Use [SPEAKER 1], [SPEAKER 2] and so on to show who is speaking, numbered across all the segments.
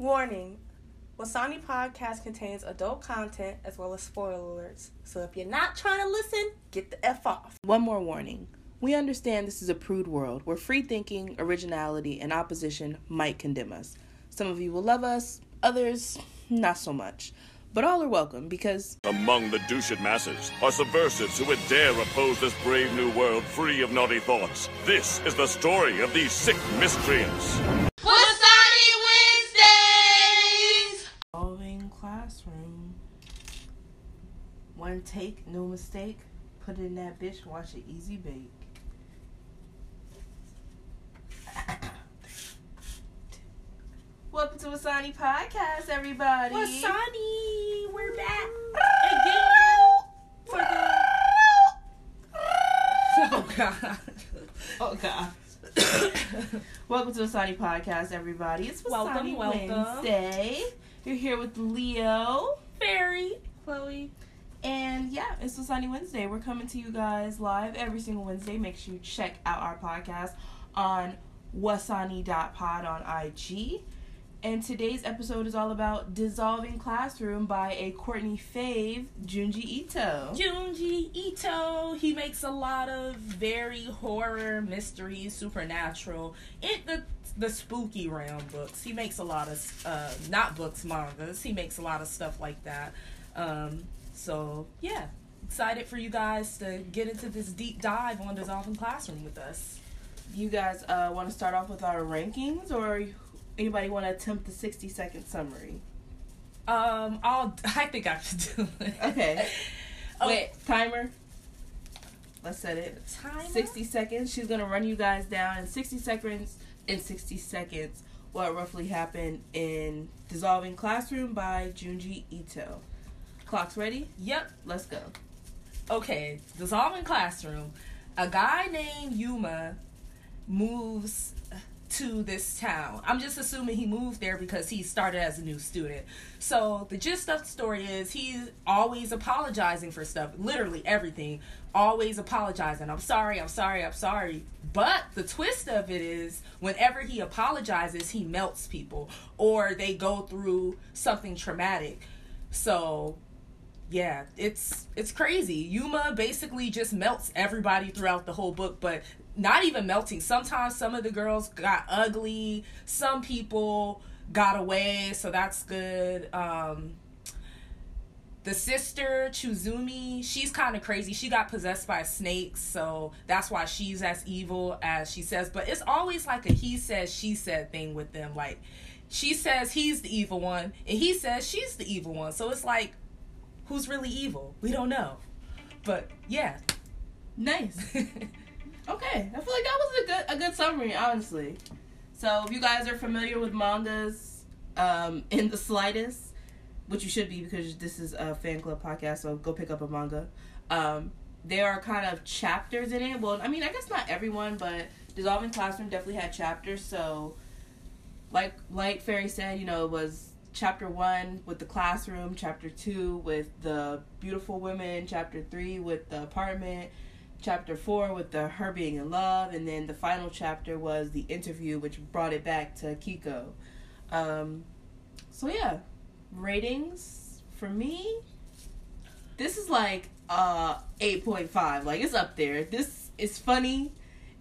[SPEAKER 1] Warning Wasani podcast contains adult content as well as spoiler alerts. So if you're not trying to listen, get the F off.
[SPEAKER 2] One more warning. We understand this is a prude world where free thinking, originality, and opposition might condemn us. Some of you will love us, others, not so much. But all are welcome because
[SPEAKER 3] Among the douched masses are subversives who would dare oppose this brave new world free of naughty thoughts. This is the story of these sick miscreants.
[SPEAKER 2] One take, no mistake. Put it in that bitch, watch it easy bake. Welcome to Wasani Podcast, everybody.
[SPEAKER 1] Wasani, we're back
[SPEAKER 2] For the- oh god. Oh god. welcome to Wasani Podcast, everybody. It's Wasani
[SPEAKER 1] Welcome, welcome.
[SPEAKER 2] Wednesday. You're here with Leo.
[SPEAKER 1] Chloe.
[SPEAKER 2] And yeah, it's Wasani Wednesday. We're coming to you guys live every single Wednesday. Make sure you check out our podcast on wasani.pod on IG. And today's episode is all about Dissolving Classroom by a Courtney Fave, Junji Ito.
[SPEAKER 1] Junji Ito. He makes a lot of very horror, mystery, supernatural, in the the spooky realm books. He makes a lot of uh not books, mangas. He makes a lot of stuff like that. Um so yeah, excited for you guys to get into this deep dive on Dissolving Classroom with us.
[SPEAKER 2] You guys uh, want to start off with our rankings, or anybody want to attempt the 60 second summary?
[SPEAKER 1] Um I'll I think I should do it.
[SPEAKER 2] Okay.
[SPEAKER 1] Oh,
[SPEAKER 2] Wait, timer. Let's set it.
[SPEAKER 1] timer?
[SPEAKER 2] 60 seconds. She's gonna run you guys down in 60 seconds. In 60 seconds, what roughly happened in Dissolving Classroom by Junji Ito. Clock's ready.
[SPEAKER 1] Yep.
[SPEAKER 2] Let's go.
[SPEAKER 1] okay, dissolving classroom. A guy named Yuma moves to this town. I'm just assuming he moved there because he started as a new student. So the gist of the story is he's always apologizing for stuff, literally everything. Always apologizing. I'm sorry, I'm sorry, I'm sorry. But the twist of it is whenever he apologizes, he melts people or they go through something traumatic. So yeah, it's it's crazy. Yuma basically just melts everybody throughout the whole book, but not even melting. Sometimes some of the girls got ugly, some people got away, so that's good. Um the sister Chizumi, she's kind of crazy. She got possessed by snakes, so that's why she's as evil as she says. But it's always like a he says she said thing with them. Like she says he's the evil one, and he says she's the evil one. So it's like who's really evil? We don't know. But yeah.
[SPEAKER 2] Nice. Okay, I feel like that was a good a good summary, honestly. So if you guys are familiar with mangas, um, in the slightest, which you should be because this is a fan club podcast, so go pick up a manga. Um, there are kind of chapters in it. Well, I mean, I guess not everyone, but Dissolving Classroom definitely had chapters. So, like like Fairy said, you know, it was chapter one with the classroom, chapter two with the beautiful women, chapter three with the apartment, chapter four with the her being in love, and then the final chapter was the interview, which brought it back to Kiko. Um, so yeah, ratings for me. This is like uh eight point five. Like it's up there. This is funny.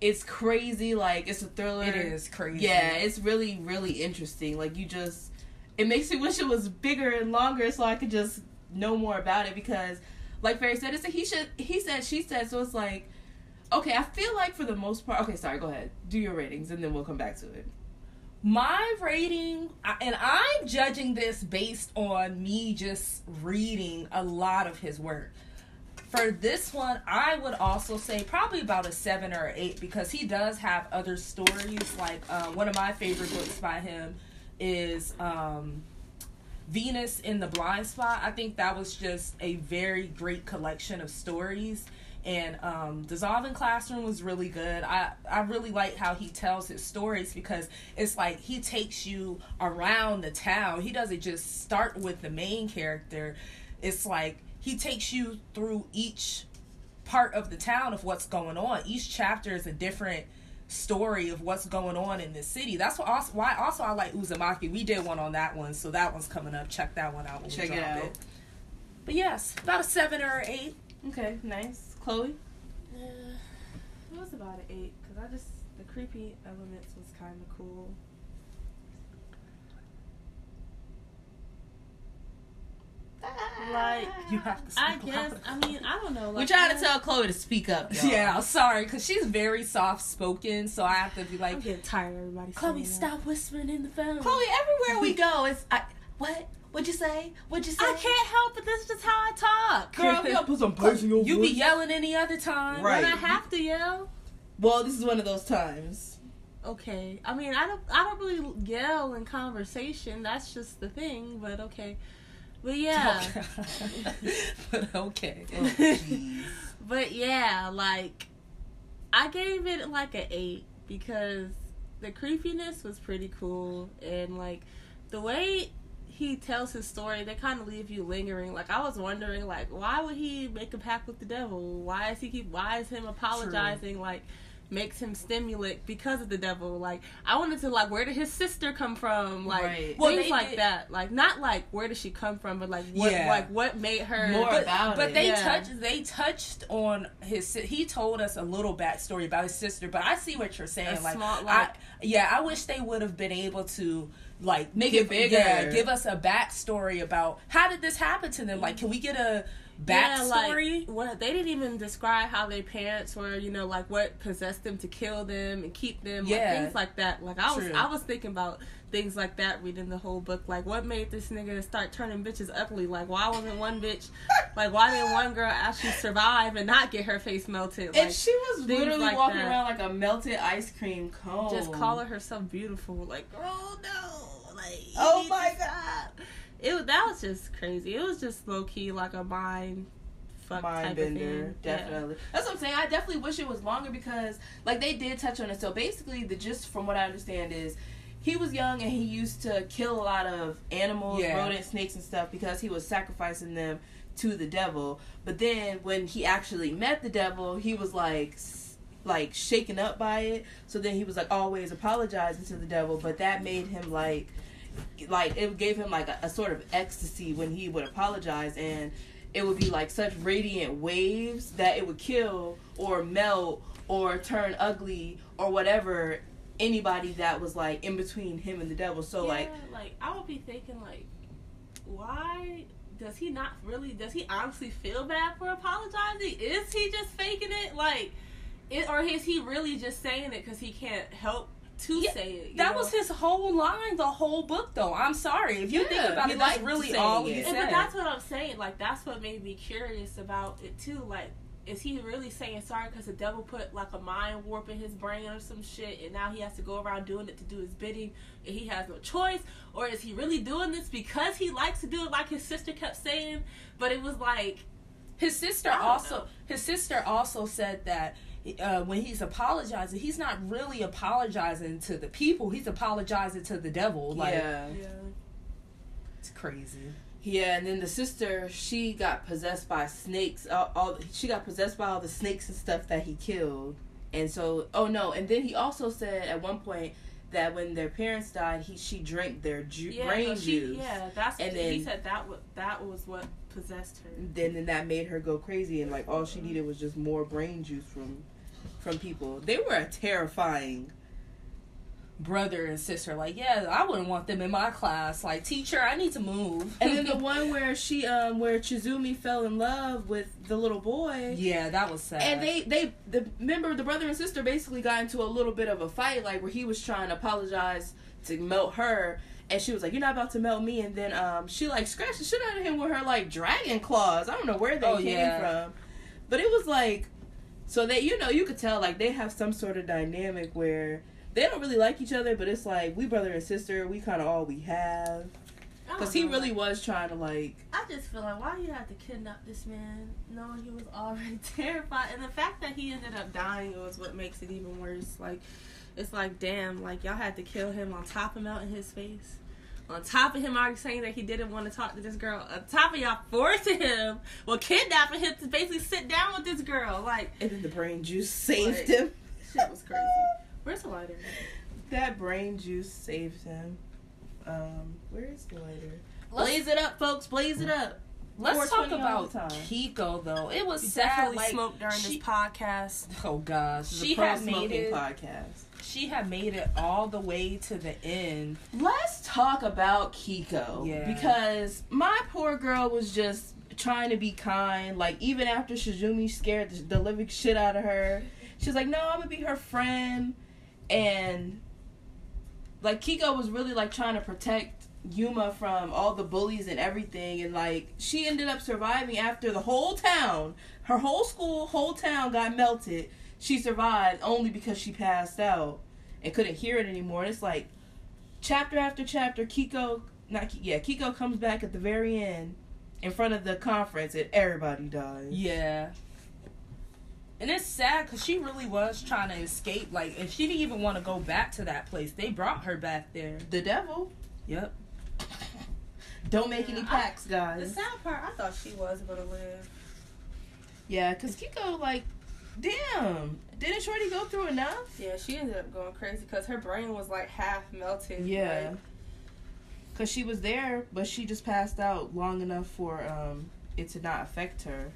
[SPEAKER 2] It's crazy. Like it's a thriller.
[SPEAKER 1] It is crazy.
[SPEAKER 2] Yeah, it's really really interesting. Like you just, it makes me wish it was bigger and longer so I could just know more about it because like Fairy said, it's a he should he said she said, so it's like okay, I feel like for the most part okay, sorry, go ahead. Do your ratings and then we'll come back to it.
[SPEAKER 1] My rating, and I'm judging this based on me just reading a lot of his work. For this one, I would also say probably about a seven or eight because he does have other stories. Like uh, one of my favorite books by him is um, Venus in the Blind Spot. I think that was just a very great collection of stories. And um, Dissolving Classroom was really good. I, I really like how he tells his stories because it's like he takes you around the town. He doesn't just start with the main character. It's like he takes you through each part of the town of what's going on. Each chapter is a different story of what's going on in this city. That's what also, why also I like Uzumaki. We did one on that one, so that one's coming up. Check that one out. When
[SPEAKER 2] Check
[SPEAKER 1] we
[SPEAKER 2] it out.
[SPEAKER 1] It. But yes, about a seven or an eight.
[SPEAKER 2] Okay, nice. Chloe?
[SPEAKER 4] Uh, it was about an eight because I just the creepy elements was kind of cool. Like
[SPEAKER 1] You have to. Speak
[SPEAKER 4] I guess
[SPEAKER 1] louder.
[SPEAKER 4] I mean I don't know. Like,
[SPEAKER 2] We're trying to tell Chloe to speak up. y'all.
[SPEAKER 1] Yeah, sorry, because she's very soft spoken, so I have to be like,
[SPEAKER 4] I'm
[SPEAKER 1] like,
[SPEAKER 4] getting tired of everybody.
[SPEAKER 1] Chloe,
[SPEAKER 4] saying that.
[SPEAKER 1] stop whispering in the phone.
[SPEAKER 2] Chloe, everywhere we go, it's I, what? What'd you say? What'd you say?
[SPEAKER 4] I can't help it. This is just how I talk.
[SPEAKER 2] Girl, you gotta put some bass in your
[SPEAKER 1] You be yelling any other time.
[SPEAKER 2] Right.
[SPEAKER 4] When I have to yell.
[SPEAKER 2] Well, this is one of those times.
[SPEAKER 4] Okay. I mean, I don't. I don't really yell in conversation. That's just the thing. But okay. But yeah.
[SPEAKER 1] but okay.
[SPEAKER 4] but yeah, like I gave it like an eight because the creepiness was pretty cool and like the way he tells his story, they kind of leave you lingering. Like I was wondering, like why would he make a pact with the devil? Why is he keep? Why is him apologizing? Like makes him stimulant because of the devil. Like I wanted to like where did his sister come from? Like
[SPEAKER 2] Right.
[SPEAKER 1] Well,
[SPEAKER 4] things
[SPEAKER 1] they
[SPEAKER 4] like
[SPEAKER 1] did-
[SPEAKER 4] that. Like not like where did she come from, but like what
[SPEAKER 1] Yeah.
[SPEAKER 4] like what made her
[SPEAKER 2] More
[SPEAKER 1] but,
[SPEAKER 2] about
[SPEAKER 1] but
[SPEAKER 2] it.
[SPEAKER 1] they
[SPEAKER 4] Yeah.
[SPEAKER 1] touched they touched on his he told us a little backstory about his sister but i see what you're saying
[SPEAKER 4] A
[SPEAKER 1] like
[SPEAKER 4] small,
[SPEAKER 1] I, yeah i wish they would have been able to like
[SPEAKER 2] Make
[SPEAKER 1] give,
[SPEAKER 2] it bigger.
[SPEAKER 1] yeah give us a backstory about how did this happen to them like can we get a backstory
[SPEAKER 4] Yeah, like, what they didn't even describe how their parents were, you know, like what possessed them to kill them and keep them,
[SPEAKER 1] Yeah.
[SPEAKER 4] like things like that. Like I was,
[SPEAKER 1] True.
[SPEAKER 4] I was thinking about things like that reading the whole book. Like what made this nigga start turning bitches ugly? Like why wasn't one bitch, like why didn't one girl actually survive and not get her face melted? Like
[SPEAKER 2] and she was literally
[SPEAKER 4] like
[SPEAKER 2] walking
[SPEAKER 4] that.
[SPEAKER 2] around like a melted ice cream cone.
[SPEAKER 4] just calling herself beautiful. Like girl, no, like
[SPEAKER 2] Oh my
[SPEAKER 4] god. stop. It was- that was just crazy. It was just low key like a mind fuck
[SPEAKER 2] mind bender,
[SPEAKER 4] thing. Yeah.
[SPEAKER 2] definitely. That's what I'm saying. I definitely wish it was longer because, like, they did touch on it. So basically, the gist, from what I understand, is he was young and he used to kill a lot of animals,
[SPEAKER 1] Yeah.
[SPEAKER 2] rodents, snakes, and stuff because he was sacrificing them to the devil. But then when he actually met the devil, he was like. Like shaken up by it, so then he was like always apologizing to the devil, but that made him like, like it gave him like a, a sort of ecstasy when he would apologize, and it would be like such radiant waves that it would kill or melt or turn ugly or whatever anybody that was like in between him and the devil. So like
[SPEAKER 4] like I would be thinking like, why does he not really? Does he honestly feel bad for apologizing? Is he just faking it? Like, it, or is he really just saying it because he can't help to
[SPEAKER 1] Yeah,
[SPEAKER 4] say it?
[SPEAKER 1] that
[SPEAKER 4] know?
[SPEAKER 1] was his whole line the whole book though i'm sorry if you
[SPEAKER 2] Yeah,
[SPEAKER 1] think about it that's really all
[SPEAKER 2] it.
[SPEAKER 1] he
[SPEAKER 4] And-
[SPEAKER 1] said
[SPEAKER 4] but that's what I'm saying. Like that's what made me curious about it too. Like, is he really saying sorry because the devil put like a mind warp in his brain or some shit, and now he has to go around doing it to do his bidding, and he has no choice, or is he really doing this because he likes to do it, like his sister kept saying? But it was like,
[SPEAKER 1] His sister also
[SPEAKER 4] know.
[SPEAKER 1] his sister also said that uh, when he's apologizing, he's not really apologizing to the people. He's apologizing to the devil. Like
[SPEAKER 2] yeah.
[SPEAKER 4] yeah,
[SPEAKER 1] it's crazy.
[SPEAKER 2] Yeah, and then the sister, she got possessed by snakes. All, all she got possessed by all the snakes and stuff that he killed. And so, oh no! And then he also said at one point that when their parents died, he she drank their ju-
[SPEAKER 4] yeah,
[SPEAKER 2] brain
[SPEAKER 4] no, she,
[SPEAKER 2] juice.
[SPEAKER 4] yeah. That's
[SPEAKER 2] And
[SPEAKER 4] he
[SPEAKER 2] then-
[SPEAKER 4] said that was that was what possessed her.
[SPEAKER 2] then then that made her go crazy and like all she needed was just more brain juice from from people. They were a terrifying.
[SPEAKER 1] Brother and sister, like, yeah, I wouldn't want them in my class. Like, teacher, I need to move.
[SPEAKER 2] And then the one where she um where Chizumi fell in love with the little boy.
[SPEAKER 1] yeah, that was sad.
[SPEAKER 2] And they they the remember the brother and sister basically got into a little bit of a fight like where he was trying to apologize to melt her and she was like you're not about to melt me and then um she like scratched the shit out of him with her like dragon claws. I don't know where they
[SPEAKER 1] Oh,
[SPEAKER 2] came
[SPEAKER 1] yeah.
[SPEAKER 2] from. But it was like so that you know you could tell like they have some sort of dynamic where they don't really like each other but it's like we brother and sister we kind of all we have. Because he really
[SPEAKER 4] like-
[SPEAKER 2] was trying to like
[SPEAKER 4] I just feel like why you have to kidnap this man knowing he was already terrified, and the fact that he ended up dying was what makes it even worse. Like, it's like damn, like y'all had to kill him on top of melting his face, on top of him already saying that he didn't want to talk to this girl, on top of y'all forcing him, well kidnapping him to basically sit down with this girl. Like,
[SPEAKER 2] and then the brain juice saved
[SPEAKER 4] Like-
[SPEAKER 2] him.
[SPEAKER 4] shit was crazy. Where's the lighter?
[SPEAKER 2] That brain juice saved him. Um, where is the lighter? Blaze it up, folks. Blaze it up.
[SPEAKER 1] Let's talk
[SPEAKER 2] 420
[SPEAKER 1] about. Kiko though. It was sad.
[SPEAKER 4] definitely
[SPEAKER 1] Like,
[SPEAKER 4] smoked during
[SPEAKER 1] she,
[SPEAKER 4] this podcast.
[SPEAKER 1] Oh gosh, she
[SPEAKER 2] a
[SPEAKER 1] had made
[SPEAKER 2] smoking
[SPEAKER 1] it.
[SPEAKER 2] podcast.
[SPEAKER 1] She had made it all the way to the end.
[SPEAKER 2] Let's talk about Kiko.
[SPEAKER 1] Yeah.
[SPEAKER 2] Because my poor girl was just trying to be kind. Like, even after Chizumi scared the, the living shit out of her, she's like, no, I'm going to be her friend. And, like, Kiko was really, like, trying to protect Yuma from all the bullies and everything. And, like, she ended up surviving after the whole town, her whole school, whole town got melted. She survived only because she passed out and couldn't hear it anymore. And it's like, chapter after chapter, Kiko, not Ki- yeah, Kiko comes back at the very end in front of the conference, and everybody dies.
[SPEAKER 1] Yeah. And it's sad because she really was trying to escape. Like, and she didn't even want to go back to that place. They brought her back there.
[SPEAKER 2] The devil.
[SPEAKER 1] Yep.
[SPEAKER 2] Don't make any
[SPEAKER 4] packs, I-
[SPEAKER 2] pacts,
[SPEAKER 4] The
[SPEAKER 2] guys.
[SPEAKER 4] sad part, I thought she was gonna live.
[SPEAKER 2] Yeah, because Kiko, like, damn, didn't Shorty go through enough?
[SPEAKER 4] Yeah, she ended up going crazy because her brain was like half melted.
[SPEAKER 2] Yeah.
[SPEAKER 4] like-
[SPEAKER 2] Because she was there, but she just passed out long enough for um it to not affect her.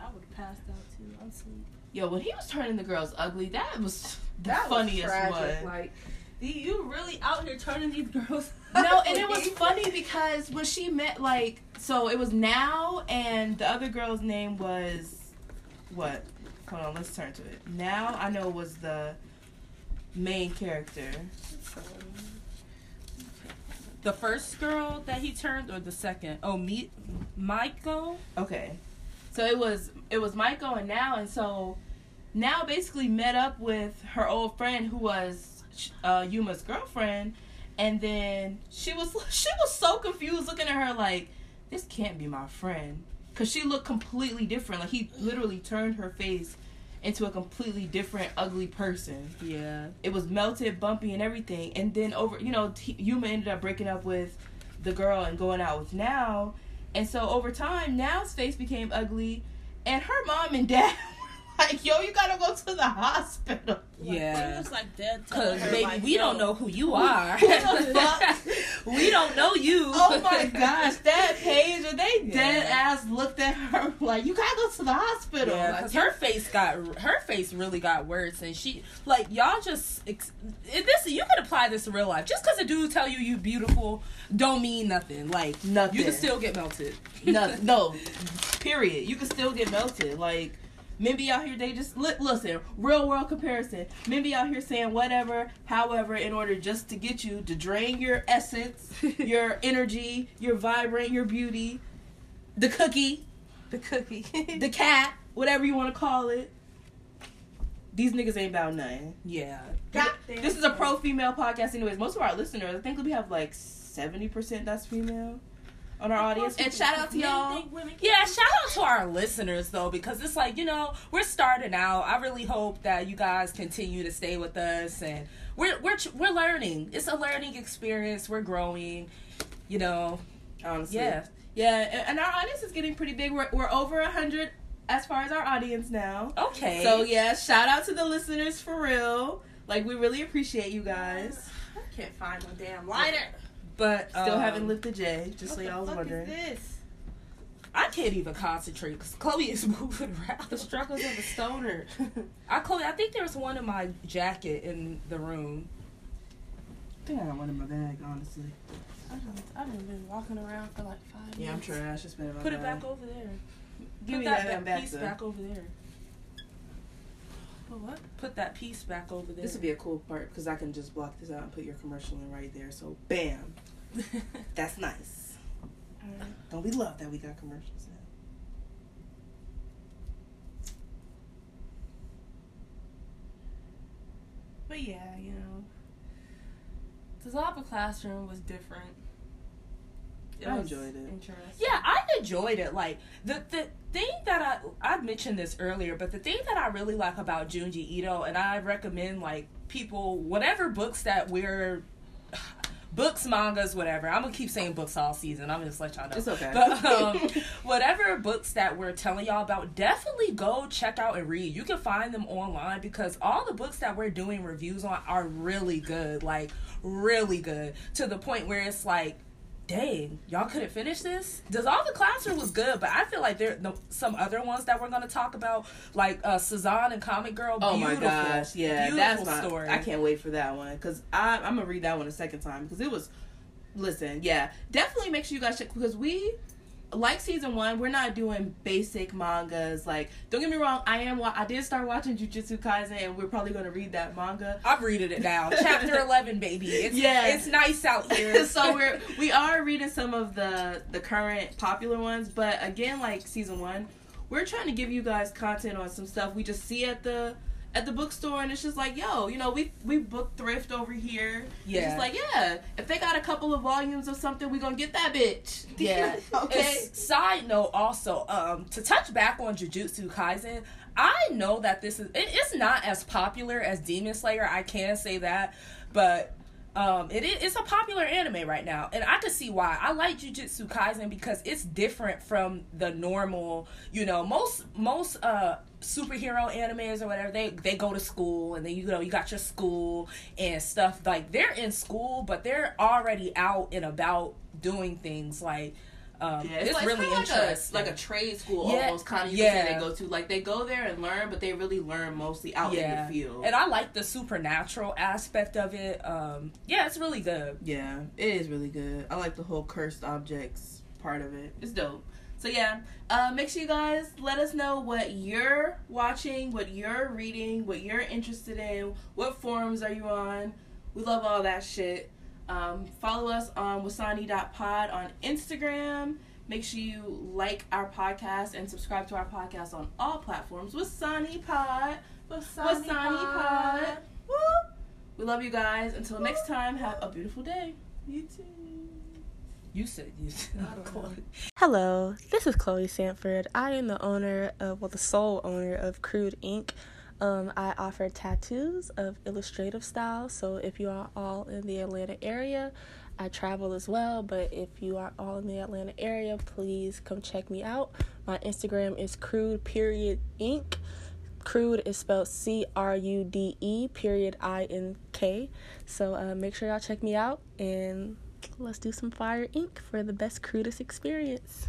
[SPEAKER 4] I would have passed out too. I'm sleep.
[SPEAKER 2] Yo, when he was turning the girls ugly, that was the
[SPEAKER 4] That
[SPEAKER 2] funniest
[SPEAKER 4] was tragic.
[SPEAKER 2] one.
[SPEAKER 4] Like, you really out here turning these girls?
[SPEAKER 2] No, and it was funny because when she met, like, so it was now, and the other girl's name was what? Hold on, let's turn to it. Now I know it was the main character.
[SPEAKER 1] The first girl that he turned, or the second? Oh, me, Michael.
[SPEAKER 2] Okay, so it was it was Michael and now, and so now basically met up with her old friend who was uh, Yuma's girlfriend, and then she was she was so confused looking at her like this can't be my friend because she looked completely different. Like he literally turned her face into a completely different ugly person.
[SPEAKER 1] Yeah.
[SPEAKER 2] It was melted, bumpy, and everything. And then over, you know, T- Yuma ended up breaking up with the girl and going out with Now. And so over time, Now's face became ugly, and her mom and dad were like, "Yo, you gotta go to the hospital."
[SPEAKER 1] Yeah.
[SPEAKER 4] He was like dead.
[SPEAKER 1] Cause baby,
[SPEAKER 4] like,
[SPEAKER 1] we
[SPEAKER 4] yo,
[SPEAKER 1] don't know who you are.
[SPEAKER 2] who the fuck?
[SPEAKER 1] we don't know you.
[SPEAKER 2] Oh my gosh, that page, they
[SPEAKER 1] Yeah.
[SPEAKER 2] dead ass looked at her like, "You gotta go to the hospital."
[SPEAKER 1] Yeah, her face got her face really got worse, and she like y'all just this you could apply this to real life. Just because a dude tell you you beautiful, don't mean nothing. Like
[SPEAKER 2] Nothing.
[SPEAKER 1] you can still get melted.
[SPEAKER 2] no, no, period. You can still get melted. Like, men be out here, they just, li- listen, real world comparison. Men be out here saying whatever, however, in order just to get you to drain your essence, your energy, your vibrant, your beauty, the cookie,
[SPEAKER 4] the cookie.
[SPEAKER 2] the cat, whatever you want to call it. These niggas ain't about nothing.
[SPEAKER 1] yeah.
[SPEAKER 2] This is a pro female podcast, anyways. Most of our listeners, I think we have like 70% that's female on our audience. And shout out to y'all.
[SPEAKER 4] think women can't-
[SPEAKER 1] yeah. Shout out to our listeners though, because it's like you know we're starting out. I really hope that you guys continue to stay with us, and we're we're we're learning. It's a learning experience. We're growing. You know,
[SPEAKER 2] honestly.
[SPEAKER 1] yeah.
[SPEAKER 2] Yeah, and- and our audience is getting pretty big. We're, we're over a hundred as far as our audience now.
[SPEAKER 1] Okay.
[SPEAKER 2] So yeah, shout out to the listeners for real. Like we really appreciate you guys.
[SPEAKER 4] I can't find my damn lighter.
[SPEAKER 1] but
[SPEAKER 2] Still
[SPEAKER 1] um,
[SPEAKER 2] haven't lit the J, just so y'all was wondering.
[SPEAKER 4] is this?
[SPEAKER 1] I can't even concentrate because Chloe is moving around.
[SPEAKER 4] The struggles of a stoner.
[SPEAKER 1] I Chloe, I think there's one in my jacket in the room.
[SPEAKER 2] I think I got one in my bag, honestly.
[SPEAKER 4] I don't, I haven't been walking around for like five
[SPEAKER 2] Yeah, I'm
[SPEAKER 4] minutes.
[SPEAKER 2] trash. It's been in my
[SPEAKER 1] Put it
[SPEAKER 2] bag.
[SPEAKER 1] back over there.
[SPEAKER 2] Give
[SPEAKER 1] Put
[SPEAKER 2] me
[SPEAKER 1] that,
[SPEAKER 2] that, damn
[SPEAKER 1] back
[SPEAKER 2] back
[SPEAKER 1] piece
[SPEAKER 2] though.
[SPEAKER 1] back over there.
[SPEAKER 4] What?
[SPEAKER 1] Put that piece back over there.
[SPEAKER 2] This would be a cool part because I can just block this out and put your commercial in right there. So bam, that's nice.
[SPEAKER 4] Alright.
[SPEAKER 2] Don't we love that we got commercials now?
[SPEAKER 4] But yeah, you know, the Zapa classroom was different.
[SPEAKER 2] I
[SPEAKER 4] was
[SPEAKER 2] enjoyed it.
[SPEAKER 4] Interesting.
[SPEAKER 1] Yeah, I enjoyed it. Like the the thing that I I mentioned this earlier, but the thing that I really like about Junji Ito, and I recommend like people whatever books that we're books, mangas, whatever. I'm gonna keep saying books all season. I'm gonna just let y'all know.
[SPEAKER 2] It's okay.
[SPEAKER 1] But um, whatever books that we're telling y'all about, definitely go check out and read. You can find them online because all the books that we're doing reviews on are really good, like really good, to the point where it's like dang, y'all couldn't finish this. Dissolving Classroom was good, but I feel like there are some other ones that we're gonna talk about, like uh Cezanne and Comic Girl.
[SPEAKER 2] Oh my gosh, yeah, that's my
[SPEAKER 1] story.
[SPEAKER 2] I can't wait for that one because I'm gonna read that one a second time because it was. Listen, yeah, definitely make sure you guys check because we like season one, we're not doing basic mangas. Like, don't get me wrong, I am. I did start watching Jujutsu Kaisen, and we're probably gonna read that manga.
[SPEAKER 1] I've reading it now. Chapter eleven, baby. It's,
[SPEAKER 2] Yeah.
[SPEAKER 1] it's nice out here.
[SPEAKER 2] so we're we are reading some of the the current popular ones, but again, like season one, we're trying to give you guys content on some stuff we just see at the at the bookstore, and it's just like, yo, you know, we we book thrift over here. It's
[SPEAKER 1] Yeah.
[SPEAKER 2] just like, yeah, if they got a couple of volumes of something, we gonna get that bitch.
[SPEAKER 1] Yeah.
[SPEAKER 2] okay.
[SPEAKER 1] It's- side note, also, um, to touch back on Jujutsu Kaisen, I know that this is it, it's not as popular as Demon Slayer. I can say that, but um, it's a popular anime right now, and I can see why. I like Jujutsu Kaisen because it's different from the normal. You know, most most uh superhero animes or whatever they they go to school and then you know you got your school and stuff like they're in school but they're already out and about doing things like um
[SPEAKER 2] Yeah,
[SPEAKER 1] it's,
[SPEAKER 2] like,
[SPEAKER 1] really
[SPEAKER 2] kinda like
[SPEAKER 1] interesting
[SPEAKER 2] a, like a trade school
[SPEAKER 1] Yeah,
[SPEAKER 2] almost kind of you can
[SPEAKER 1] yeah.
[SPEAKER 2] they go to. Like they go there and learn, but they really learn mostly out in the field.
[SPEAKER 1] and I like the supernatural aspect of it. Um, yeah, it's really good.
[SPEAKER 2] Yeah, it is really good. I like the whole cursed objects part of it. It's dope. So yeah, uh, make sure you guys let us know what you're watching, what you're reading, what you're interested in, what forums are you on. We love all that shit. Um, follow us on wasani.pod on Instagram. Make sure you like our podcast and subscribe to our podcast on all platforms. Wasani Pod. Wasani, Pod. Woo! We love you guys. Until next time, have a beautiful day. You too.
[SPEAKER 1] You said you.
[SPEAKER 4] Hello, this is Chloe Sanford. I am the owner of, well, the sole owner of Crude Ink. Um, I offer tattoos of illustrative style. So if you are all in the Atlanta area, I travel as well. But if you are all in the Atlanta area, please come check me out. My Instagram is crude period ink. Crude is spelled C R U D E period I N K. So uh, make sure y'all check me out and let's do some fire ink for the best crudest experience.